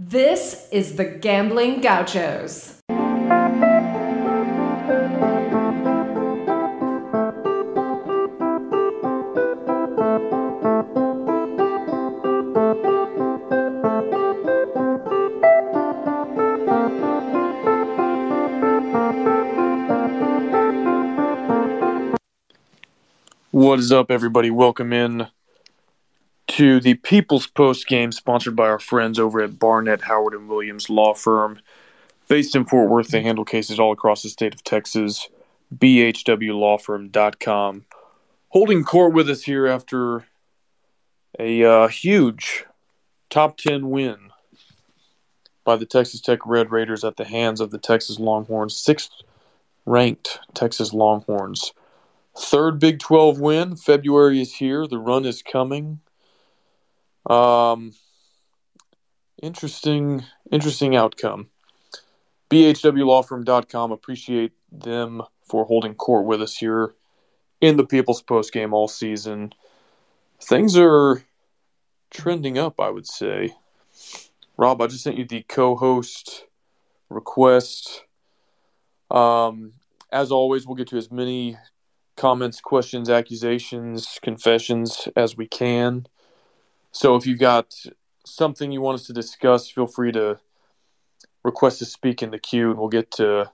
This is the Gambling Gauchos. What is up, everybody? Welcome in to the People's Post game, sponsored by our friends over at Barnett Howard and Williams Law Firm, based in Fort Worth. They handle cases all across the state of Texas. BHWLawFirm.com. Holding court with us here after a uh, huge top 10 win by the Texas Tech Red Raiders at the hands of the Texas Longhorns, sixth ranked Texas Longhorns. Third Big 12 win. February is here. The run is coming. Um, interesting, interesting outcome. BHWLawFirm.com. Appreciate them for holding court with us here in the People's Post game all season. Things are trending up, I would say. Rob, I just sent you the co-host request. Um, as always, we'll get to as many comments, questions, accusations, confessions as we can. So if you've got something you want us to discuss, feel free to request to speak in the queue, and we'll get to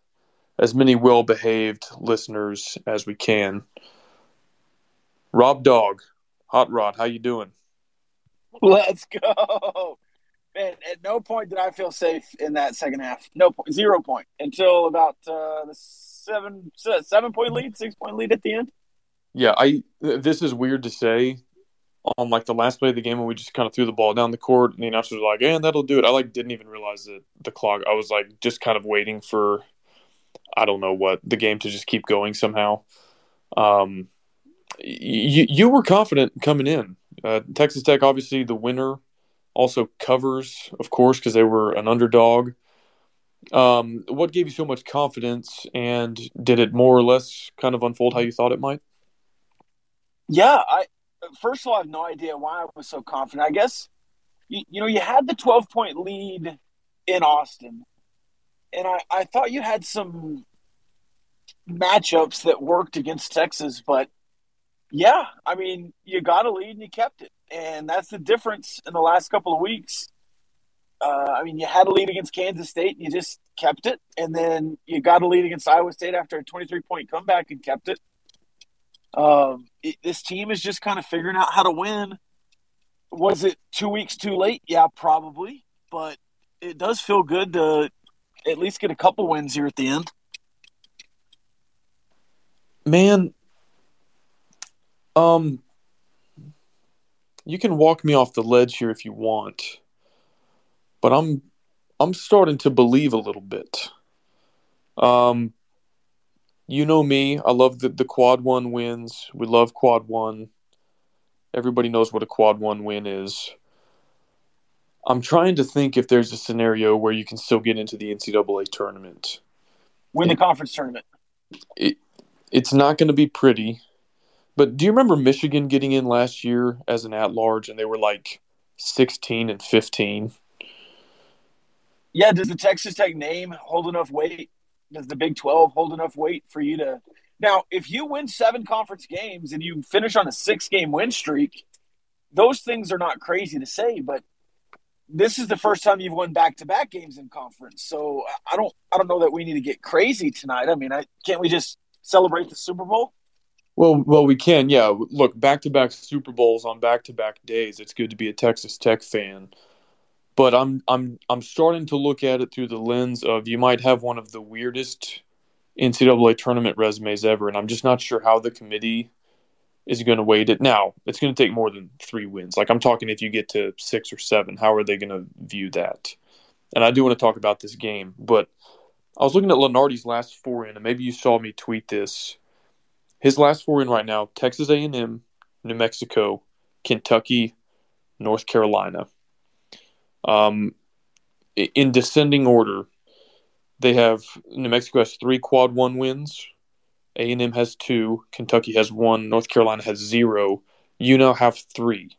as many well-behaved listeners as we can. Rob Dog, Hot Rod, how you doing? Let's go. Man, at no point did I feel safe in that second half. No point, zero point until about uh, the seven seven point lead, six point lead at the end. Yeah, I. This is weird to say on like the last play of the game when we just kind of threw the ball down the court and the announcers were like, "And that'll do it." I like didn't even realize that the clock. I was like just kind of waiting for, I don't know what the game to just keep going somehow. Um, you you were confident coming in. Uh, Texas Tech, obviously the winner, also covers, of course, because they were an underdog. Um, what gave you so much confidence, and did it more or less kind of unfold how you thought it might? Yeah, I first of all, I have no idea why I was so confident. I guess you, you know you had the twelve point lead in Austin, and I, I thought you had some matchups that worked against Texas, but yeah, I mean you got a lead and you kept it, and that's the difference in the last couple of weeks. Uh, I mean, you had a lead against Kansas State, and you just kept it, and then you got a lead against Iowa State after a twenty-three point comeback and kept it. Um, it, this team is just kind of figuring out how to win. Was it two weeks too late? Yeah, probably, but it does feel good to at least get a couple wins here at the end. Man, um, you can walk me off the ledge here if you want, but I'm I'm starting to believe a little bit. Um, you know me. I love the, the quad one wins. We love quad one. Everybody knows what a quad one win is. I'm trying to think if there's a scenario where you can still get into the NCAA tournament. Win the conference tournament. It, it's not going to be pretty. But do you remember Michigan getting in last year as an at large and they were like 16 and 15? Yeah, does the Texas Tech name hold enough weight? Does the Big 12 hold enough weight for you to Now, if you win 7 conference games and you finish on a 6-game win streak, those things are not crazy to say, but this is the first time you've won back-to-back games in conference. So, I don't I don't know that we need to get crazy tonight. I mean, I can't we just celebrate the Super Bowl? Well, well, we can. Yeah, look, back-to-back Super Bowls on back-to-back days. It's good to be a Texas Tech fan. But I'm I'm I'm starting to look at it through the lens of you might have one of the weirdest NCAA tournament resumes ever, and I'm just not sure how the committee is going to weight it. Now, it's going to take more than three wins. Like I'm talking, if you get to six or seven, how are they going to view that? And I do want to talk about this game, but I was looking at Lunardi's last four in, and maybe you saw me tweet this. His last four in right now: Texas A&M, New Mexico, Kentucky, North Carolina. Um, in descending order, they have New Mexico has three quad one wins, A and M has two, Kentucky has one, North Carolina has zero. You now have three,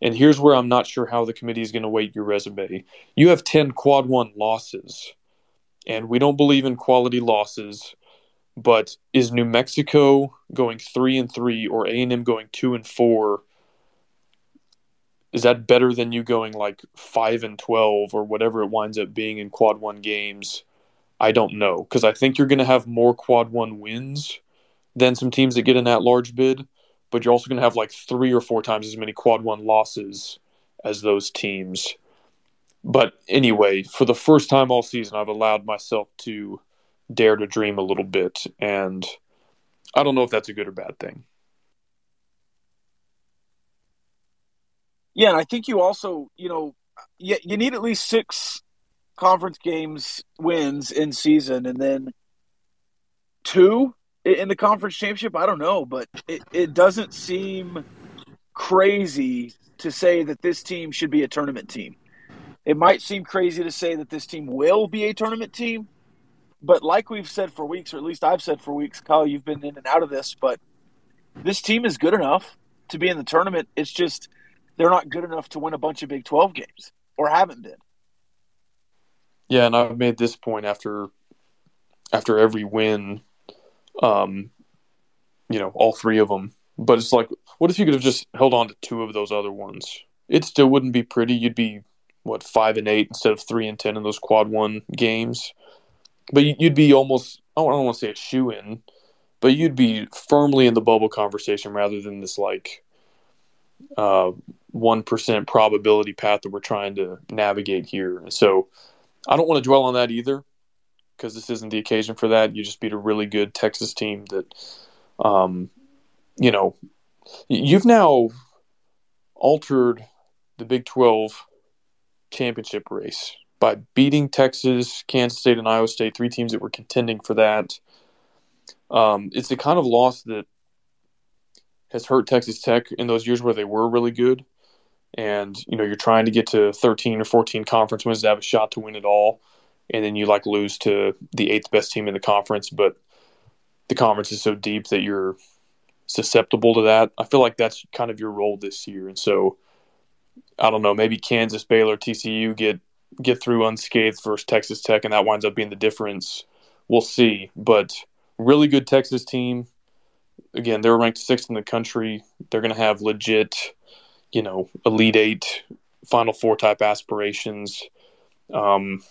And here's where I'm not sure how the committee is going to weight your resume. You have 10 quad one losses, and we don't believe in quality losses. But is New Mexico going three and three, or A and M going two and four? Is that better than you going like five and twelve, or whatever it winds up being in quad one games? I don't know because I think you're going to have more quad one wins than some teams that get in that large bid, but you're also going to have like three or four times as many quad one losses as those teams. But anyway, for the first time all season, I've allowed myself to dare to dream a little bit. And I don't know if that's a good or bad thing. Yeah, and I think you also, you know, you, you need at least six conference games wins in season, and then two in the conference championship. I don't know, but it, it doesn't seem crazy to say that this team should be a tournament team. It might seem crazy to say that this team will be a tournament team, but like we've said for weeks, or at least I've said for weeks, Kyle, you've been in and out of this, but this team is good enough to be in the tournament. It's just they're not good enough to win a bunch of Big 12 games or haven't been. Yeah, and I've made this point after after every win, um, you know, all three of them. But it's like, what if you could have just held on to two of those other ones? It still wouldn't be pretty. You'd be what five and eight instead of three and ten in those quad one games but you'd be almost I don't want to say a shoe in, but you'd be firmly in the bubble conversation rather than this like one percent probability path that we're trying to navigate here. So I don't want to dwell on that either because this isn't the occasion for that. You just beat a really good Texas team that, um, you know, you've now altered the Big Twelve championship race by beating Texas, Kansas State, and Iowa State, three teams that were contending for that. Um, it's the kind of loss that has hurt Texas Tech in those years where they were really good. And, you know, you're trying to get to 13 or 14 conference wins to have a shot to win it all. And then you like lose to the eighth best team in the conference, but the conference is so deep that you're susceptible to that. I feel like that's kind of your role this year. And so, I don't know, maybe Kansas, Baylor, TCU get get through unscathed versus Texas Tech, and that winds up being the difference. We'll see. But really good Texas team. Again, they're ranked sixth in the country. They're going to have legit, you know, Elite Eight, Final Four type aspirations. Um,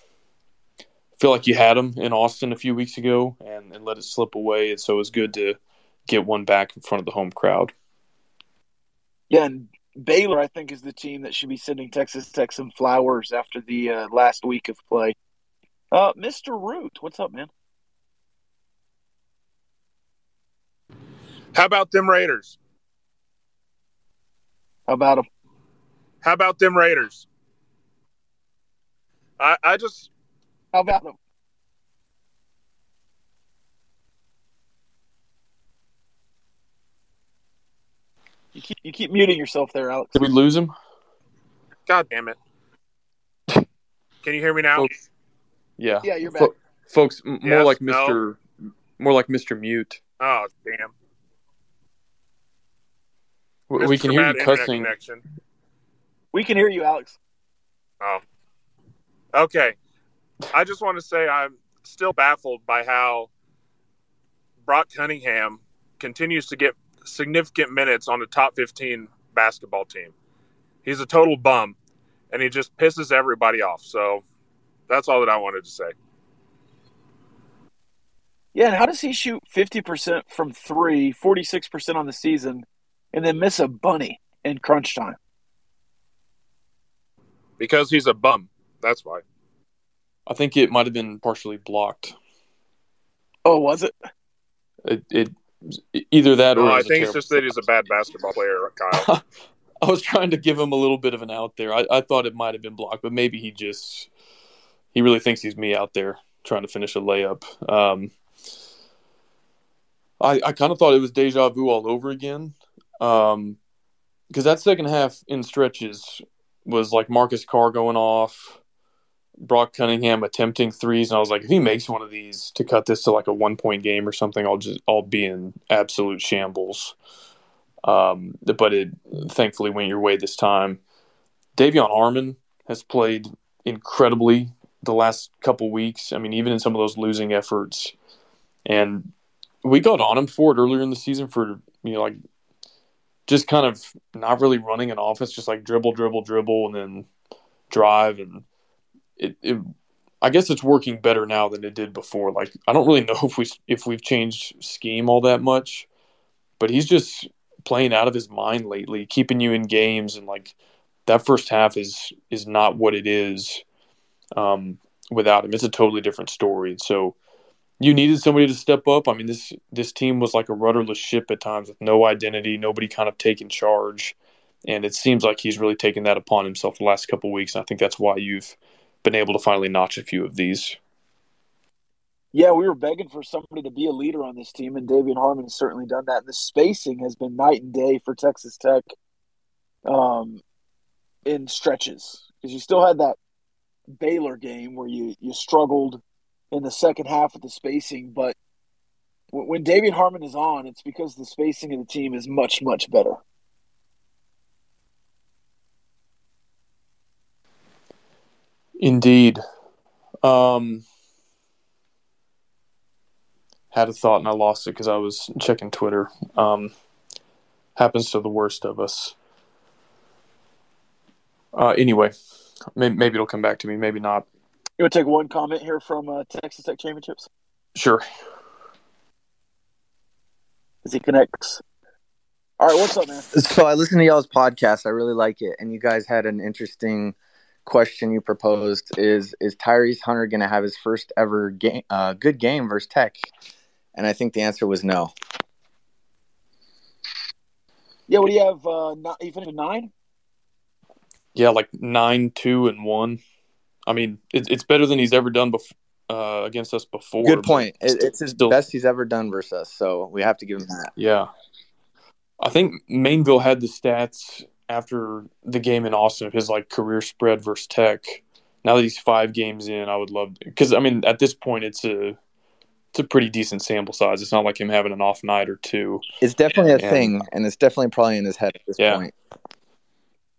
feel like you had them in Austin a few weeks ago and, and let it slip away. And so it was good to get one back in front of the home crowd. Yeah, and Baylor, I think, is the team that should be sending Texas Tech some flowers after the uh, last week of play. Uh, Mr. Root, what's up, man? How about them Raiders? How about them? How about them Raiders? I, I just. How about them? You keep you keep muting yourself there, Alex. Did we lose him? God damn it! Can you hear me now? Folks, yeah. Yeah, you're back. folks, m- more Yes, like no. Mr. More like Mr. Mute. Oh damn! W- We can hear you cussing. Connection. We can hear you, Alex. Oh, okay. I just want to say I'm still baffled by how Brock Cunningham continues to get significant minutes on the top 15 basketball team. He's a total bum, and he just pisses everybody off. So that's all that I wanted to say. Yeah, and how does he shoot 50% from three, 46% on the season, and then miss a bunny in crunch time? Because he's a bum. That's why. I think it might have been partially blocked. Oh, was it? It, it either that or No, I think it's just that he's a bad basketball player, Kyle. I was trying to give him a little bit of an out there. I, I thought it might have been blocked, but maybe he just he really thinks he's me out there trying to finish a layup. Um, I I kind of thought it was deja vu all over again, because that second half in stretches was like Marcus Carr going off, Brock Cunningham attempting threes, and I was like, if he makes one of these to cut this to like a one point game or something, I'll just I'll be in absolute shambles. Um, but it thankfully went your way this time. De'Vion Harmon has played incredibly the last couple weeks. I mean, even in some of those losing efforts, and we got on him for it earlier in the season for you know like just kind of not really running an offense, just like dribble, dribble, dribble, and then drive, and it, it I guess it's working better now than it did before. Like I don't really know if we if we've changed scheme all that much, but he's just playing out of his mind lately, keeping you in games, and like that first half is is not what it is um, without him. It's a totally different story. So you needed somebody to step up. I mean this this team was like a rudderless ship at times with no identity, nobody kind of taking charge, and it seems like he's really taken that upon himself the last couple weeks. And I think that's why you've been able to finally notch a few of these. Yeah, we were begging for somebody to be a leader on this team, and De'Vion Harmon has certainly done that. The spacing has been night and day for Texas Tech um, in stretches because you still had that Baylor game where you, you struggled in the second half with the spacing, but when De'Vion Harmon is on, it's because the spacing of the team is much, much better. Indeed. Um, had a thought and I lost it because I was checking Twitter. Um, happens to the worst of us. Uh, anyway, maybe, maybe, it'll come back to me. Maybe not. You want to take one comment here from uh, Texas Tech Championships? Sure. As he connects. All right, what's up, man? So I listened to y'all's podcast. I really like it, and you guys had an interesting – question you proposed is is Tyrese Hunter going to have his first ever game, uh, good game versus Tech? And I think the answer was no. Yeah, what do you have? Uh, not, you finished nine. Yeah, like nine, two, and one. I mean, it, it's better than he's ever done before. Uh, against us before. Good point. It, it's his still, best he's ever done versus us, so we have to give him that. Yeah, I think Mainville had the stats after the game in Austin of his like career spread versus Tech. Now that he's five games in, I would love because I mean at this point it's a it's a pretty decent sample size. It's not like him having an off night or two. It's definitely a and, thing, and it's definitely probably in his head at this yeah. point.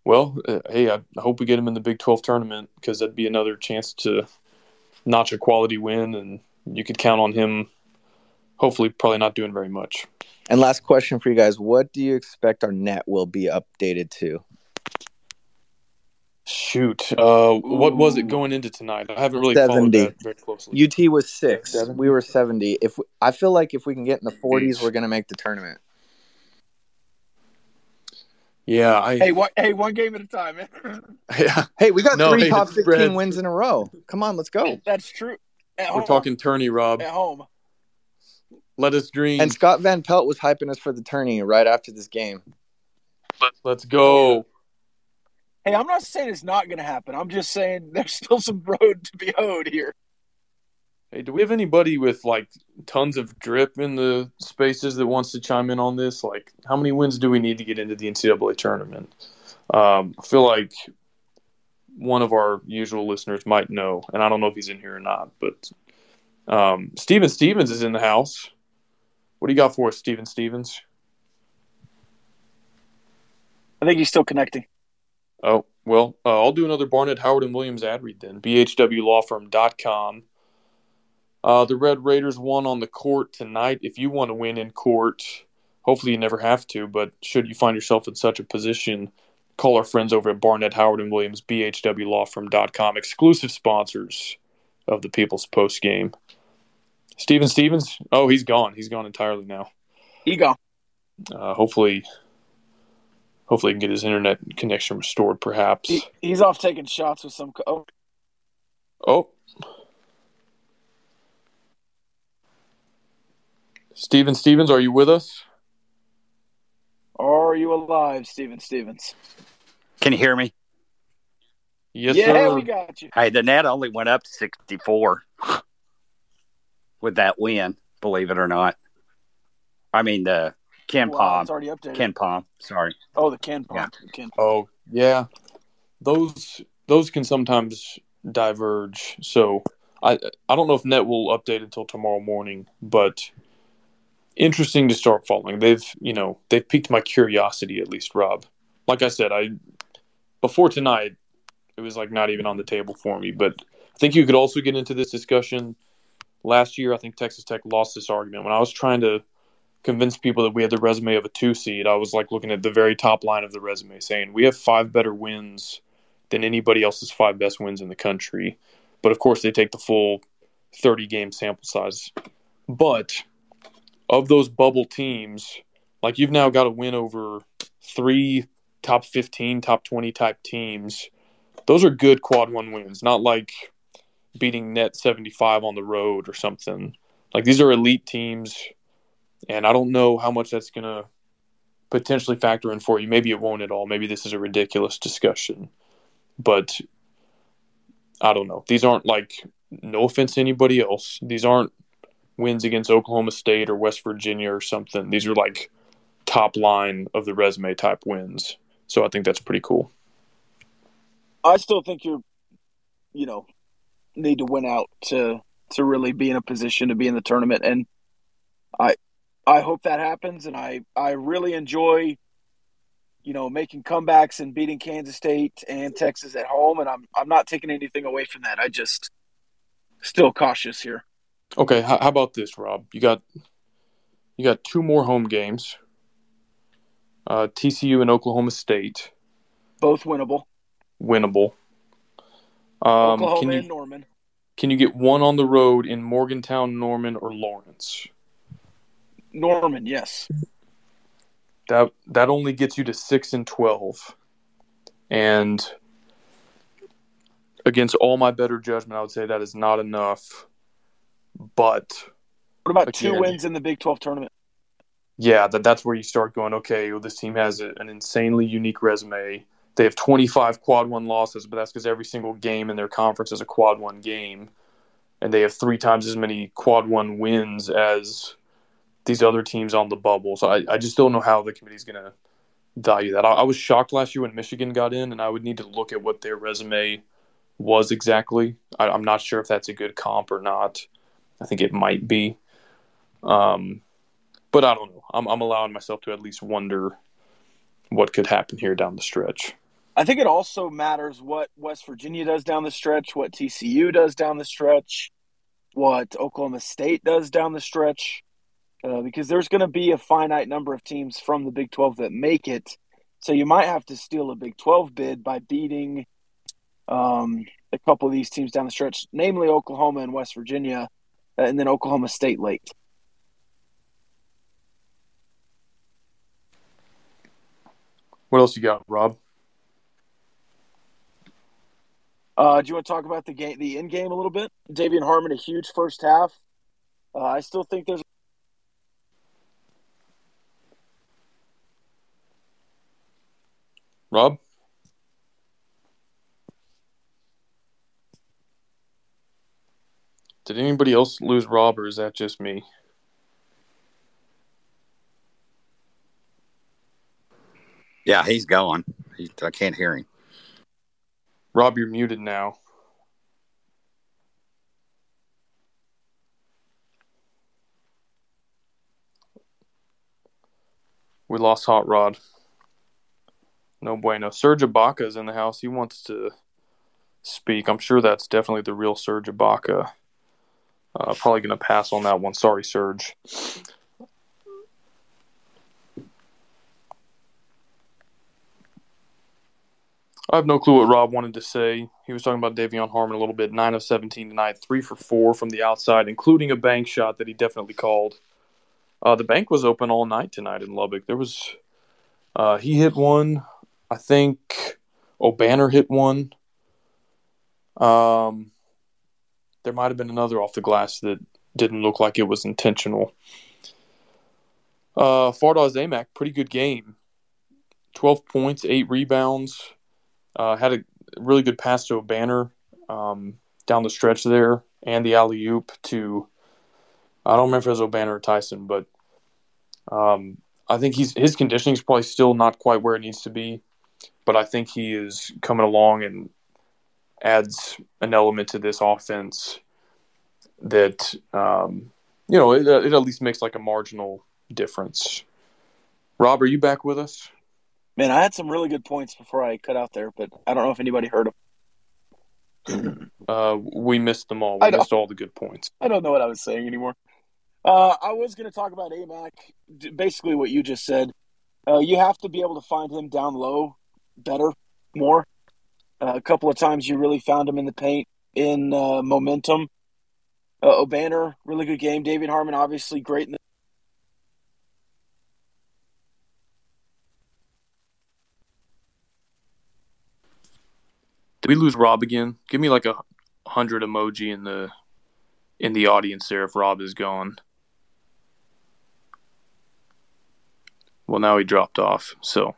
Well, uh, hey, I hope we get him in the Big Twelve tournament because that'd be another chance to notch a quality win, and you could count on him. Hopefully, probably not doing very much. And last question for you guys: What do you expect our net will be updated to? Shoot, uh, what was it going into tonight? I haven't really 70. followed that very closely. UT was six. 70? We were seventy. If we, I feel like if we can get in the forties, we're gonna make the tournament. Yeah, I. Hey, what? Hey, one game at a time, man. yeah. Hey, we got no, three hey, top fifteen wins in a row. Come on, let's go. That's true. At we're home. talking tourney, Rob. At home. Let us dream. And Scott Van Pelt was hyping us for the tourney right after this game. Let's go. Hey, I'm not saying it's not going to happen. I'm just saying there's still some road to be hoed here. Hey, do we have anybody with like tons of drip in the spaces that wants to chime in on this? Like, how many wins do we need to get into the NCAA tournament? Um, I feel like one of our usual listeners might know, and I don't know if he's in here or not, but um, Steven Stevens is in the house. What do you got for us, Steven Stevens? I think he's still connecting. Oh, well, uh, I'll do another Barnett Howard and Williams ad read then. BHWLawFirm.com. Uh, the Red Raiders won on the court tonight. If you want to win in court, hopefully you never have to, but should you find yourself in such a position, call our friends over at Barnett Howard and Williams, BHWLawFirm.com, exclusive sponsors of the People's Post game. Steven Stevens? Oh, he's gone. He's gone entirely now. He gone. Uh, hopefully, hopefully, he can get his internet connection restored. Perhaps he, he's off taking shots with some. Oh. oh. Steven Stevens, are you with us? Are you alive, Steven Stevens? Can you hear me? Yes, yeah, sir. we got you. Hey, the net only went up to 64 with that win, believe it or not. I mean, the Ken wow, Palm. It's already updated. KenPom. Sorry. Oh, the KenPom. Yeah. The Ken. Oh, yeah. Those those can sometimes diverge. So I I don't know if net will update until tomorrow morning, but interesting to start following. They've, you know, they've piqued my curiosity at least, Rob. Like I said, I before tonight, it was like not even on the table for me. But I think you could also get into this discussion. Last year, I think Texas Tech lost this argument when I was trying to convince people that we had the resume of a two seed. I was like looking at the very top line of the resume, saying we have five better wins than anybody else's five best wins in the country. But of course, they take the full 30 game sample size. But of those bubble teams, like you've now got to win over three top 15, top 20 type teams. Those are good quad one wins, not like beating net 75 on the road or something. Like these are elite teams, and I don't know how much that's going to potentially factor in for you. Maybe it won't at all. Maybe this is a ridiculous discussion. But I don't know. These aren't like, no offense to anybody else, these aren't wins against Oklahoma State or West Virginia or something. These are like top line of the resume type wins. So I think that's pretty cool. I still think you're, you know, need to win out to to really be in a position to be in the tournament, and I I hope that happens, and I I really enjoy, you know, making comebacks and beating Kansas State and Texas at home, and I'm I'm not taking anything away from that. I just still cautious here. Okay, how, how about this, Rob? You got you got two more home games. Uh, TCU and Oklahoma State. Both winnable. Winnable. Um, Oklahoma can you, and Norman. Can you get one on the road in Morgantown, Norman, or Lawrence? Norman, yes. That that only gets you to six and twelve, and against all my better judgment, I would say that is not enough. But What about two wins in the Big 12 tournament? yeah, that that's where you start going. Okay, well, this team has a, an insanely unique resume. They have 25 quad one losses, but that's because every single game in their conference is a quad one game, and they have three times as many quad one wins as these other teams on the bubble. So I, I just don't know how the committee's going to value that. I, I was shocked last year when Michigan got in, and I would need to look at what their resume was exactly. I, I'm not sure if that's a good comp or not. I think it might be. Um, but I don't know. I'm, I'm allowing myself to at least wonder what could happen here down the stretch. I think it also matters what West Virginia does down the stretch, what TCU does down the stretch, what Oklahoma State does down the stretch, uh, because there's going to be a finite number of teams from the Big 12 that make it. So you might have to steal a Big 12 bid by beating um, a couple of these teams down the stretch, namely Oklahoma and West Virginia, and then Oklahoma State late. What else you got, Rob? Uh, do you want to talk about the game, the in game a little bit? De'Vion Harmon, a huge first half. Uh, I still think there's Rob? Did anybody else lose Rob, or is that just me? Yeah, he's going. He, I can't hear him. Rob, you're muted now. We lost Hot Rod. No bueno. Serge Ibaka is in the house. He wants to speak. I'm sure that's definitely the real Serge Ibaka. Uh, probably going to pass on that one. Sorry, Serge. I have no clue what Rob wanted to say. He was talking about De'Vion Harmon a little bit. Nine of seventeen tonight, three for four from the outside, including a bank shot that he definitely called. Uh, the bank was open all night tonight in Lubbock. There was uh, he hit one. I think Obanor hit one. Um, there might have been another off the glass that didn't look like it was intentional. Uh, Fardaws Aimaq, pretty good game. Twelve points, eight rebounds. Uh, had a really good pass to Obanor um, down the stretch there, and the alley oop to I don't remember if it was Obanor or Tyson, but um, I think he's his conditioning is probably still not quite where it needs to be, but I think he is coming along and adds an element to this offense that um, you know, it, it at least makes like a marginal difference. Rob, are you back with us? Man, I had some really good points before I cut out there, but I don't know if anybody heard them. Uh, we missed them all. We I missed all the good points. I don't know what I was saying anymore. Uh, I was going to talk about Aimaq, basically what you just said. Uh, you have to be able to find him down low better, more. Uh, a couple of times you really found him in the paint in uh, momentum. Uh, Obanor, really good game. De'Vion Harmon, obviously great in the Did we lose Rob again? Give me like a hundred emoji in the in the audience there if Rob is gone. Well, now he dropped off. So,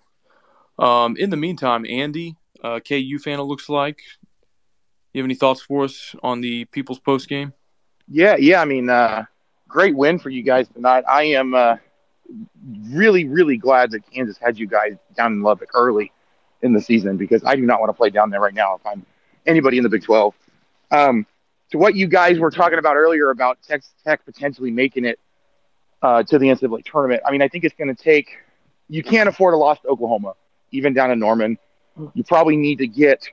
um, in the meantime, Andy, uh, KU fan, it looks like. You have any thoughts for us on the People's Post game? Yeah, yeah. I mean, uh, great win for you guys tonight. I am uh, really, really glad that Kansas had you guys down in Lubbock early in the season because I do not want to play down there right now if I'm anybody in the Big 12. Um, to what you guys were talking about earlier about Texas Tech potentially making it uh, to the NCAA tournament, I mean, I think it's going to take. You can't afford a loss to Oklahoma, even down in Norman. You probably need to get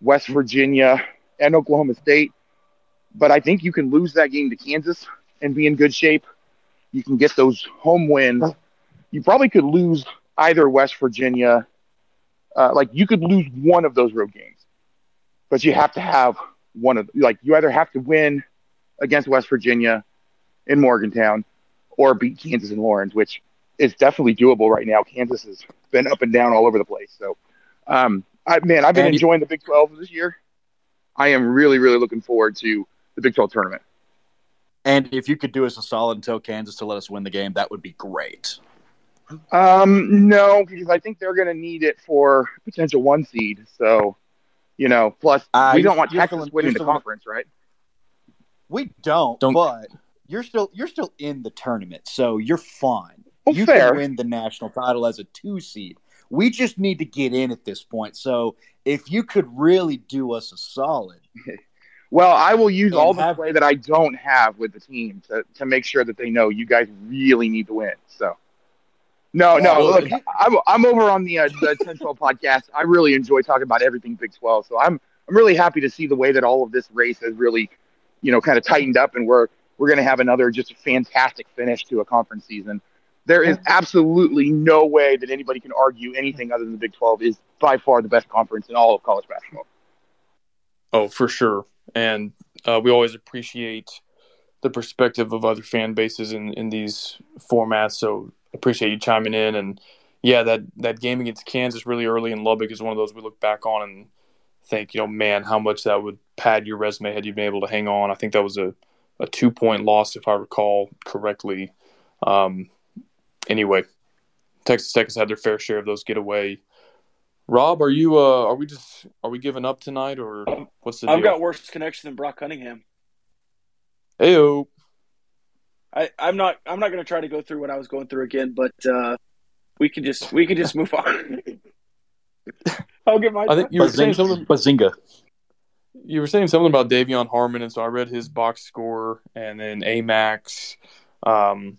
West Virginia and Oklahoma State but I think you can lose that game to Kansas and be in good shape. You can get those home wins. You probably could lose either West Virginia. Uh, like you could lose one of those road games, but you have to have one of like you either have to win against West Virginia in Morgantown or beat Kansas and Lawrence, which is definitely doable right now. Kansas has been up and down all over the place. So, um, I, man, I've been And- enjoying the Big 12 this year. I am really, really looking forward to the Big 12 tournament. And if you could do us a solid and tell Kansas to let us win the game, that would be great. Um, no, because I think they're going to need it for potential one seed. So, you know, plus Uh, we don't want you're Texas still winning you're the still in- conference, right? We don't, Don't- but you're still you're still in the tournament, so you're fine. Well, you fair. can win the national title as a two seed. We just need to get in at this point. So if you could really do us a solid, Well, I will use all the have- play that I don't have with the team to, to make sure that they know you guys really need to win. So, no, no, look, I'm, I'm over on the uh, the 10 12 podcast. I really enjoy talking about everything Big 12. So I'm I'm really happy to see the way that all of this race has really, you know, kind of tightened up, and we're we're going to have another just fantastic finish to a conference season. There is absolutely no way that anybody can argue anything other than the Big 12 is by far the best conference in all of college basketball. Oh, for sure. And uh, we always appreciate the perspective of other fan bases in, in these formats. So appreciate you chiming in. And yeah, that, that game against Kansas really early in Lubbock is one of those we look back on and think, you know, man, how much that would pad your resume had you been able to hang on. I think that was a, a two point loss, if I recall correctly. Um, anyway, Texas Tech has had their fair share of those get away. Rob, are you uh are we just are we giving up tonight or what's the I've deal? got worse connection than Brock Cunningham. Heyo. I, I'm not. I'm not going to try to go through what I was going through again, but uh, we can just we can just move on. I'll get my. I think you were saying Bazinga, something Bazinga. you were saying something about De'Vion Harmon and so I read his box score and then Aimaq's. Um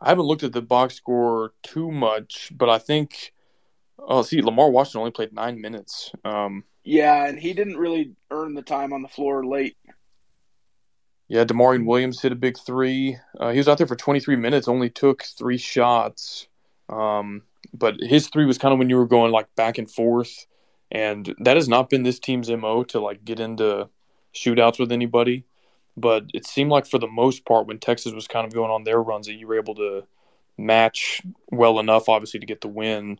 I haven't looked at the box score too much, but I think oh see Lamar Washington only played nine minutes. Um yeah, and he didn't really earn the time on the floor late. Yeah, D'Maurian Williams hit a big three. Uh, he was out there for 23 minutes, only took three shots. Um, but his three was kind of when you were going like back and forth, and that has not been this team's mo to like get into shootouts with anybody. But it seemed like for the most part, when Texas was kind of going on their runs, that you were able to match well enough, obviously, to get the win.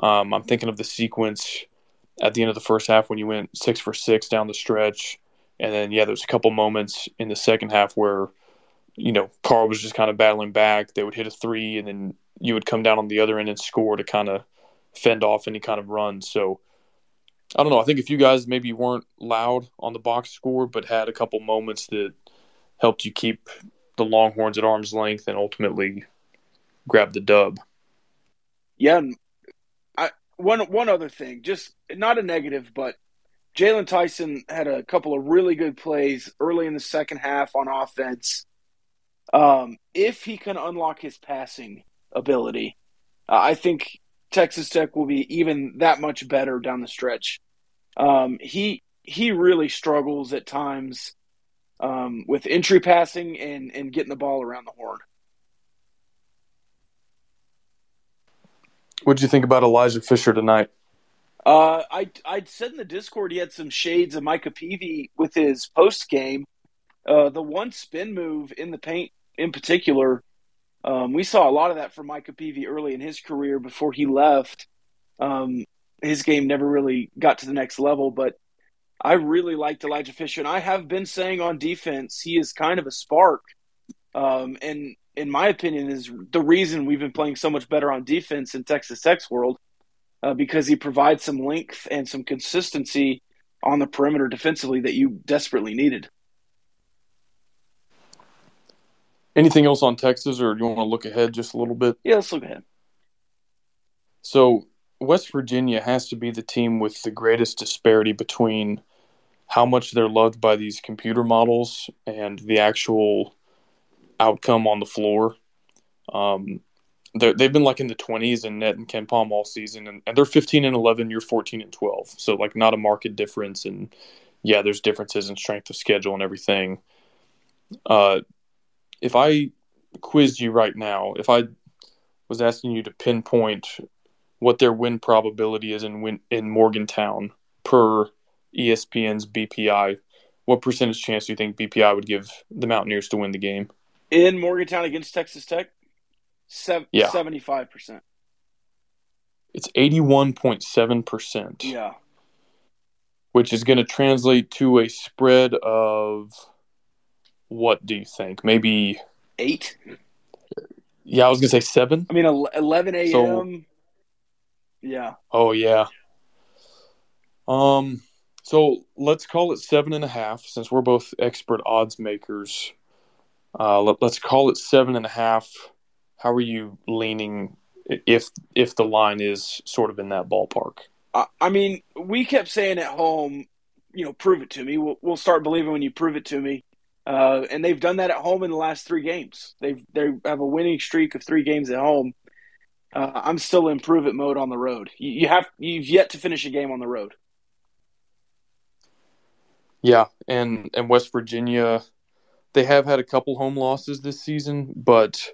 Um, I'm thinking of the sequence at the end of the first half when you went six for six down the stretch. And then, yeah, there's a couple moments in the second half where, you know, Carl was just kind of battling back. They would hit a three, and then you would come down on the other end and score to kind of fend off any kind of run. So, I don't know. I think if you guys maybe weren't loud on the box score, but had a couple moments that helped you keep the Longhorns at arm's length and ultimately grab the dub. Yeah, I one one other thing, just not a negative, but Jaylon Tyson had a couple of really good plays early in the second half on offense. Um, if he can unlock his passing ability, uh, I think Texas Tech will be even that much better down the stretch. Um, he he really struggles at times um, with entry passing and and getting the ball around the horn. What did you think about Elijah Fisher tonight? Uh, I I said in the Discord he had some shades of Micah Peavy with his post game. Uh, the one spin move in the paint, in particular, um, we saw a lot of that from Micah Peavy early in his career before he left. Um, his game never really got to the next level, but I really liked Elijah Fisher, and I have been saying on defense he is kind of a spark. Um, and in my opinion, is the reason we've been playing so much better on defense in Texas Tech's world uh, because he provides some length and some consistency on the perimeter defensively that you desperately needed. Anything else on Texas, or do you want to look ahead just a little bit? Yeah, let's look ahead. So, West Virginia has to be the team with the greatest disparity between how much they're loved by these computer models and the actual outcome on the floor. Um, they've been like in the 20s in net and KenPom all season, and, and they're 15 and 11. You're 14 and 12. So, like, not a market difference. And yeah, there's differences in strength of schedule and everything. Uh, if I quizzed you right now, if I was asking you to pinpoint what their win probability is in win, in Morgantown per ESPN's BPI, what percentage chance do you think BPI would give the Mountaineers to win the game? In Morgantown against Texas Tech? Yeah. 75%. It's 81.7%. Yeah. Which is going to translate to a spread of what do you think? Maybe eight? Yeah, I was to say seven. I mean, 11 a.m. So, yeah. Oh, yeah. Um, so let's call it seven and a half since we're both expert odds makers. Uh, let, us call it seven and a half. How are you leaning if if the line is sort of in that ballpark? I mean, we kept saying at home, you know, prove it to me. We'll, we'll start believing when you prove it to me. Uh, and they've done that at home in the last three games. They've they have a winning streak of three games at home. Uh, I'm still in prove it mode on the road. You, you have you've yet to finish a game on the road. Yeah, and and West Virginia, they have had a couple home losses this season, but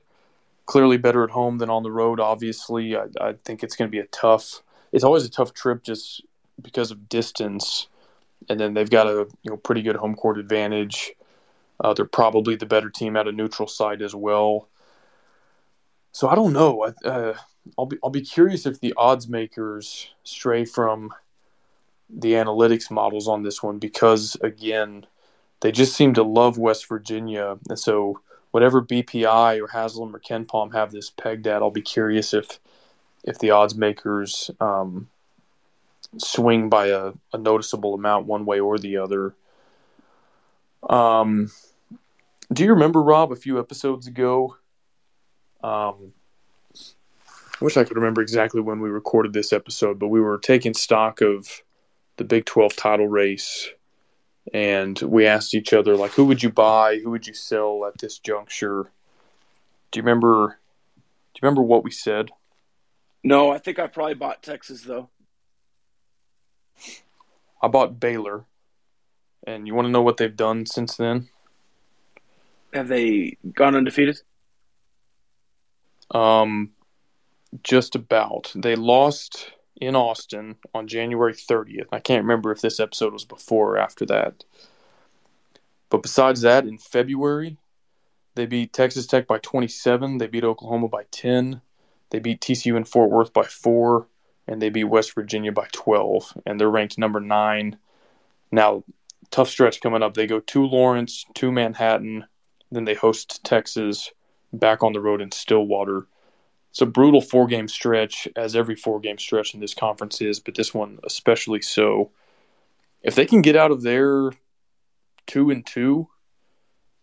clearly better at home than on the road. Obviously, I, I think it's going to be a tough. It's always a tough trip just because of distance, and then they've got a you know pretty good home court advantage. Uh, they're probably the better team at a neutral site as well. So I don't know. Uh, I'll be I'll be curious if the odds makers stray from the analytics models on this one because again, they just seem to love West Virginia, and so whatever BPI or Haslam or KenPom have this pegged at, I'll be curious if if the odds makers um, swing by a, a, noticeable amount one way or the other. Um, do you remember Rob a few episodes ago? Um, I wish I could remember exactly when we recorded this episode, but we were taking stock of the Big Twelve title race and we asked each other like who would you buy? Who would you sell at this juncture? Do you remember do you remember what we said? No i think i probably bought texas though. I bought baylor and you want to know what they've done since then have they gone undefeated um just about they lost in Austin on January 30th. I can't remember if this episode was before or after that. But besides that, in February, they beat Texas Tech by 27. They beat Oklahoma by 10. They beat TCU in Fort Worth by 4. And they beat West Virginia by 12. And they're ranked number 9. Now, tough stretch coming up. They go to Lawrence, to Manhattan. Then they host Texas back on the road in Stillwater it's a brutal four game stretch, as every four game stretch in this conference is, but this one especially so. If they can get out of there two and two,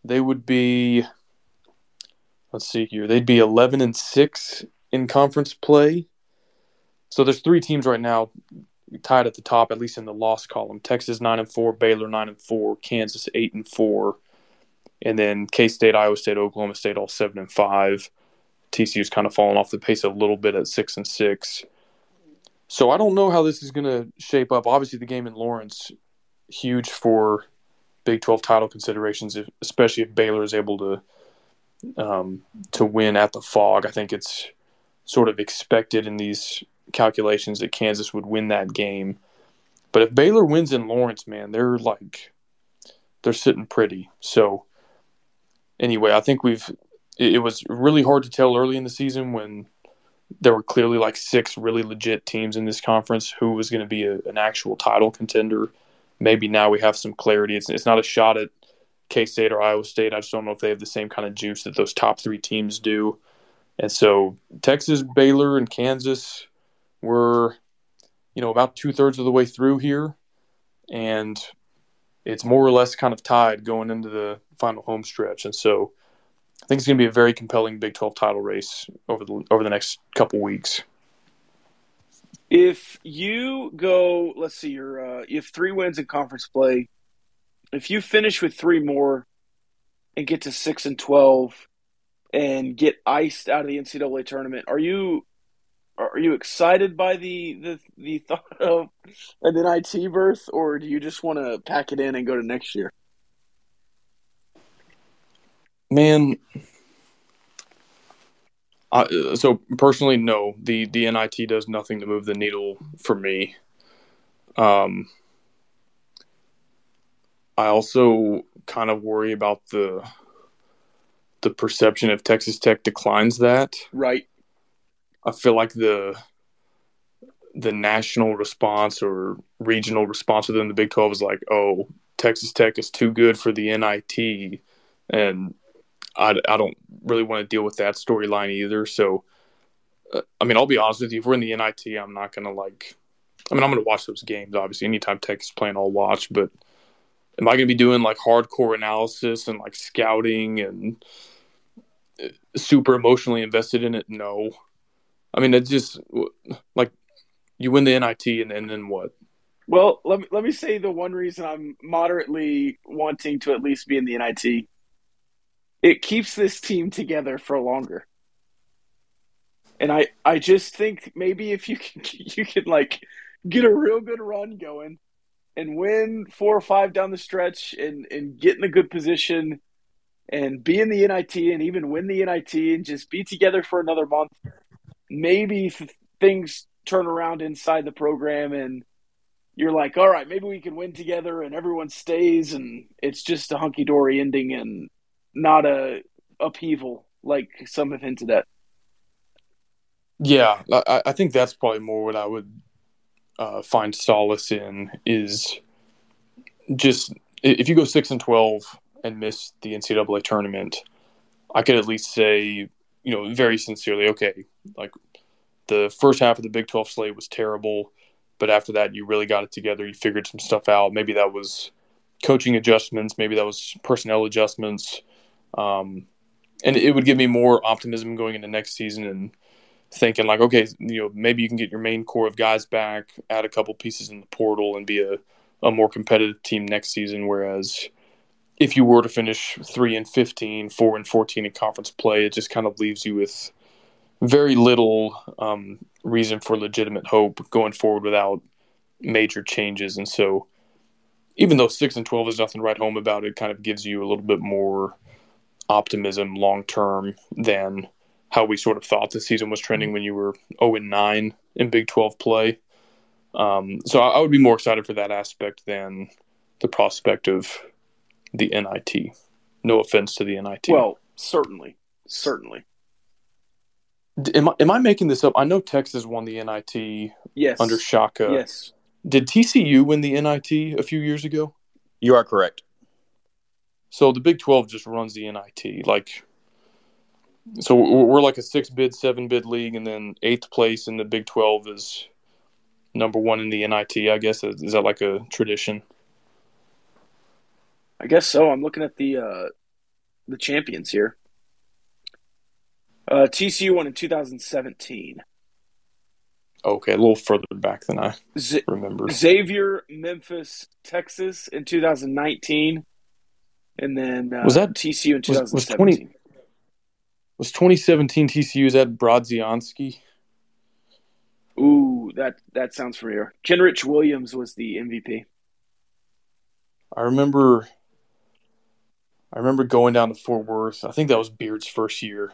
they would be let's see here, they'd be eleven and six in conference play. So there's three teams right now tied at the top, at least in the loss column. Texas nine and four, Baylor nine and four, Kansas eight and four. and then K State, Iowa State, Oklahoma State, all seven and five. TCU's kind of fallen off the pace a little bit at six and six. So I don't know how this is going to shape up. Obviously, the game in Lawrence, huge for Big Twelve title considerations, if, especially if Baylor is able to um, to win at the Phog. I think it's sort of expected in these calculations that Kansas would win that game. But if Baylor wins in Lawrence, man, they're like they're sitting pretty. So anyway, I think we've it, it was really hard to tell early in the season when there were clearly like six really legit teams in this conference who was going to be a, an actual title contender. Maybe now we have some clarity. It's, it's not a shot at K State or Iowa State. I just don't know if they have the same kind of juice that those top three teams do. And so Texas, Baylor, and Kansas were, you know, about two thirds of the way through here. And it's more or less kind of tied going into the final home stretch. And so I think it's going to be a very compelling Big 12 title race over the over the next couple weeks. If you go, let's see, you're uh, have three wins in conference play. If you finish with three more and get to six and twelve and get iced out of the NCAA tournament, are you are you excited by the the, the thought of an NIT berth, or do you just want to pack it in and go to next year? Man, I, so personally, no. The the NIT does nothing to move the needle for me. Um, I also kind of worry about the the perception if Texas Tech declines that. Right. I feel like the the national response or regional response within the Big 12 is like, oh, Texas Tech is too good for the NIT. And I, I don't really want to deal with that storyline either. So, uh, I mean, I'll be honest with you. If we're in the NIT, I'm not to like, I mean, I'm to watch those games, obviously. Anytime Tech is playing, I'll watch. But am I to be doing like hardcore analysis and like scouting and uh, super emotionally invested in it? No. I mean, it's just like you win the NIT and, and then what? Well, let me, let me say the one reason I'm moderately wanting to at least be in the NIT. It keeps this team together for longer. And I, I just think maybe if you can you can like get a real good run going and win four or five down the stretch and, and get in a good position and be in the NIT and even win the NIT and just be together for another month maybe things turn around inside the program and you're like, all right, maybe we can win together and everyone stays and it's just a hunky dory ending and not a upheaval like some have hinted at. Yeah, I, I think that's probably more what I would uh, find solace in is just if you go six and twelve and miss the NCAA tournament, I could at least say you know, very sincerely, okay, like the first half of the Big 12 slate was terrible, but after that, you really got it together. You figured some stuff out. Maybe that was coaching adjustments, maybe that was personnel adjustments. Um, and it would give me more optimism going into next season and thinking like, okay, you know, maybe you can get your main core of guys back, add a couple pieces in the portal, and be a, a more competitive team next season. Whereas if you were to finish three and 15, four and 14 in conference play, it just kind of leaves you with very little um, reason for legitimate hope going forward without major changes. And so, even though six and 12 is nothing write home about, it kind of gives you a little bit more optimism long term than how we sort of thought the season was trending when you were 0 and 9 in Big 12 play. Um, so I, I would be more excited for that aspect than the prospect of the NIT. No offense to the NIT. Well, certainly, certainly. Am I, am I making this up? I know Texas won the NIT yes. under Shaka. Yes. Did TCU win the NIT a few years ago? You are correct. So the Big 12 just runs the NIT. Like, so we're like a six bid, seven bid league, and then eighth place in the Big 12 is number one in the NIT, I guess. Is that like a tradition? I guess so. I'm looking at the uh, the champions here. Uh, TCU won in 2017. Okay, a little further back than I Z- remember. Xavier, Memphis, Texas in 2019, and then uh, Was that- TCU in was- was 2017. 20 Was 2017 TCU's at Brodziansky? Ooh, that that sounds familiar. Kenrich Williams was the MVP. I remember. I remember going down to Fort Worth. I think that was Beard's first year,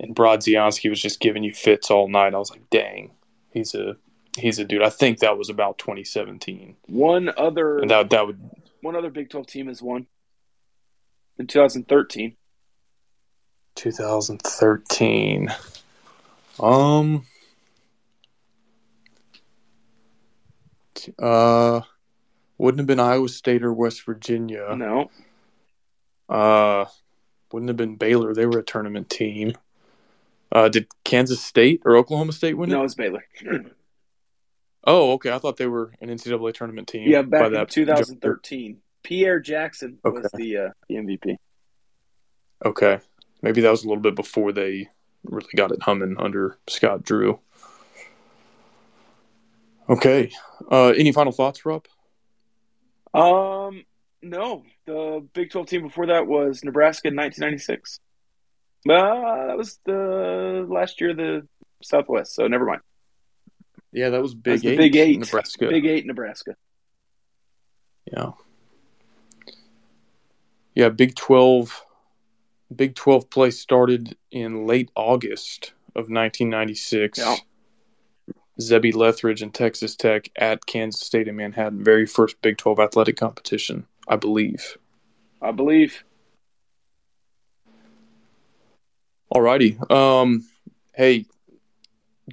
and Vlad Brodziansky was just giving you fits all night. I was like, "Dang, he's a he's a dude." I think that was about 2017, One other and that that would one other Big 12 team has won in 2013. 2013. Um. Uh, wouldn't have been Iowa State or West Virginia. No, Uh, wouldn't have been Baylor. They were a tournament team. Uh, did Kansas State or Oklahoma State win no, it? was Baylor. Oh, okay. I thought they were an NCAA tournament team. yeah, back by in that 2013. Pierre Jackson was the uh, the MVP. Okay, maybe that was a little bit before they really got it humming under Scott Drew. Okay. Uh, any final thoughts, Rob? Um, no, the Big 12 team before that was Nebraska in 1996. Uh, that was the last year of the Southwest, so never mind. Yeah, that was That Big was the Eight. Big Eight. Nebraska. Big Eight, Nebraska. Yeah. Yeah, Big 12 Big 12 play started in late August of 1996. Yeah. Zebbie Lethridge and Texas Tech at Kansas State in Manhattan, very first Big 12 athletic competition, I believe. I believe. Alrighty. Um hey,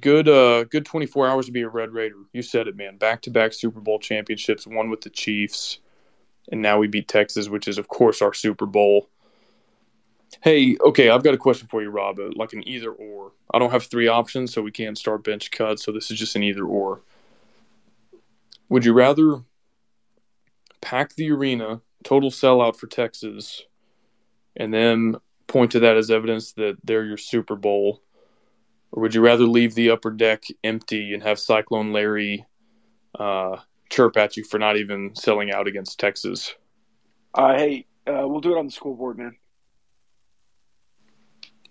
good uh good 24 hours to be a Red Raider. You said it, man. Back-to-back Super Bowl championships, one with the Chiefs, and now we beat Texas, which is of course our Super Bowl. Hey, okay, I've got a question for you, Rob. uh, Like an either or. I don't have three options, so we can't start bench cuts. So this is just an either or. Would you rather pack the arena, total sellout for Texas, and then point to that as evidence that they're your Super Bowl, or would you rather leave the upper deck empty and have Cyclone Larry uh, chirp at you for not even selling out against Texas? Uh, hey, uh, we'll do it on the school board, man.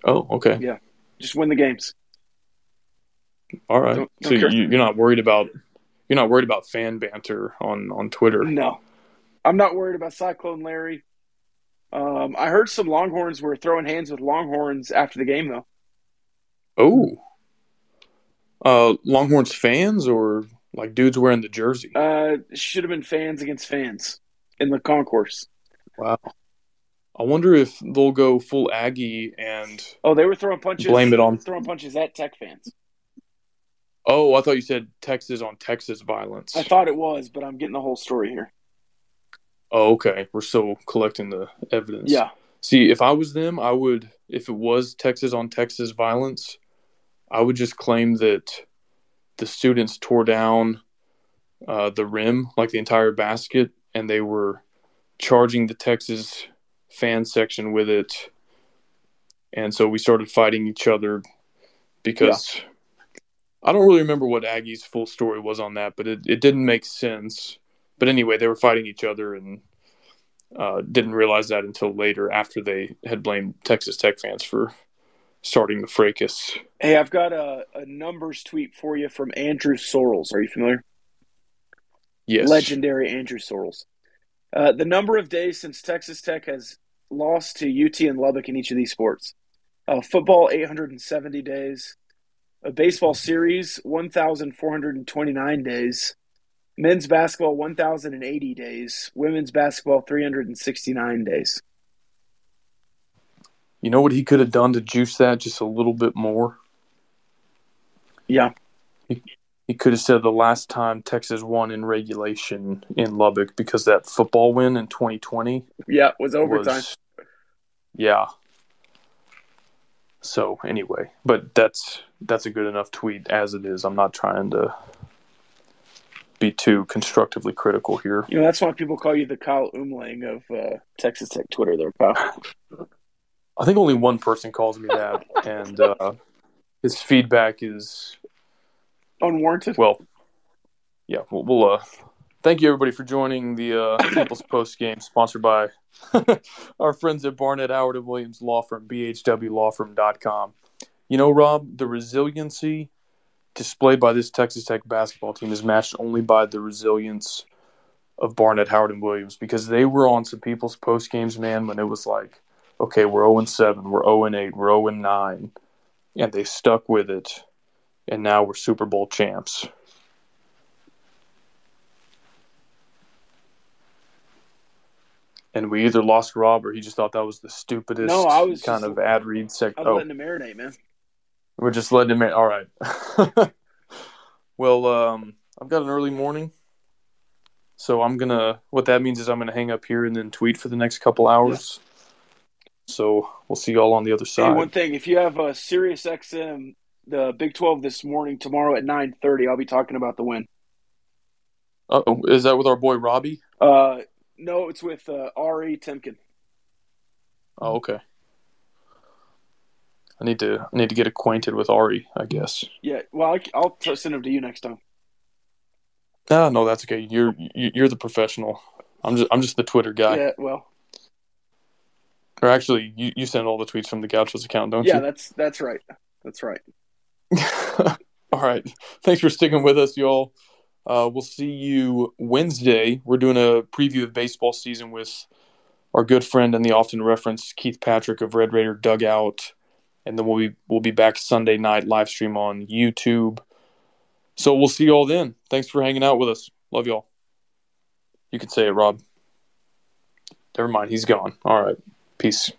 Oh, okay. Yeah. Just win the games. All right. Don't- so don't care. you, you're not worried about you're not worried about fan banter on on Twitter. No, I'm not worried about Cyclone Larry. Um, I heard some Longhorns were throwing hands with Longhorns after the game, though. Oh. Uh, Longhorns fans or like dudes wearing the jersey? Uh, should have been fans against fans in the concourse. Wow. I wonder if they'll go full Aggie and Oh, they were throwing punches. blame it on. throwing punches at Tech fans. Oh, I thought you said Texas on Texas violence. I thought it was, but I'm getting the whole story here. Oh, okay. We're still collecting the evidence. Yeah, See, if I was them, I would, if it was Texas on Texas violence, I would just claim that the students tore down uh, the rim, like the entire basket, and they were charging the Texas fan section with it. And so we started fighting each other because I don't really remember what Aggie's full story was on that, but it, it didn't make sense. But anyway, they were fighting each other and uh, didn't realize that until later after they had blamed Texas Tech fans for starting the fracas. Hey, I've got a, a numbers tweet for you from Andrew Sorrells. Are you familiar? Yes. Legendary Andrew Sorrells. Uh, the number of days since Texas Tech has lost to UT and Lubbock in each of these sports. Uh, football, 870 days. A baseball series, 1,429 days. Men's basketball, 1,080 days. Women's basketball, 369 days. You know what he could have done to juice that just a little bit more? Yeah. He could have said the last time Texas won in regulation in Lubbock because that football win in 2020 Yeah, was overtime. was yeah. So anyway, but that's that's a good enough tweet as it is. I'm not trying to be too constructively critical here. You know, that's why people call you the Kyle Umlang of uh, Texas Tech Twitter there, Kyle. I think only one person calls me that, and uh, his feedback is Unwarranted. well, yeah. We'll, we'll uh, thank you everybody for joining the uh, People's Post game, sponsored by our friends at Barnett Howard and Williams Law Firm, bhwlawfirm.com. You know, Rob, the resiliency displayed by this Texas Tech basketball team is matched only by the resilience of Barnett, Howard, and Williams because they were on some people's post games, man, when it was like, okay, we're 0 7, we're 0 8, we're 0 9. And they stuck with it. And now we're Super Bowl champs. And we either lost Rob or he just thought that was the stupidest No, I was kind just- of ad read sec. I was Oh, letting him marinate, man. We're just letting him in. All right. well, um, I've got an early morning. So I'm going to, what that means is I'm going to hang up here and then tweet for the next couple hours. So we'll see y'all on the other Hey, side. one thing: if you have a Sirius XM, the Big Twelve this morning, tomorrow at nine thirty, I'll be talking about the win. oh, is that with our boy Robbie? Uh, no, it's with uh, Ari Temkin. Oh, okay. I need to I need to get acquainted with Ari, I guess. Yeah, well, I, I'll t- send him to you next time. Ah, no, that's okay. You're you- you're the professional. I'm just I'm just the Twitter guy. Yeah, well, Or actually, you, you send all the tweets from the Gauchos account, don't yeah, you? Yeah, that's that's right. That's right. All right. Thanks for sticking with us, y'all. Uh, we'll see you Wednesday. We're doing a preview of baseball season with our good friend and the often referenced Keith Patrick of Red Raider Dugout, and then we'll be we'll be back Sunday night live stream on YouTube. So we'll see y'all then. Thanks for hanging out with us. Love y'all. You can say it, Rob. Never mind, he's gone. All right. Peace.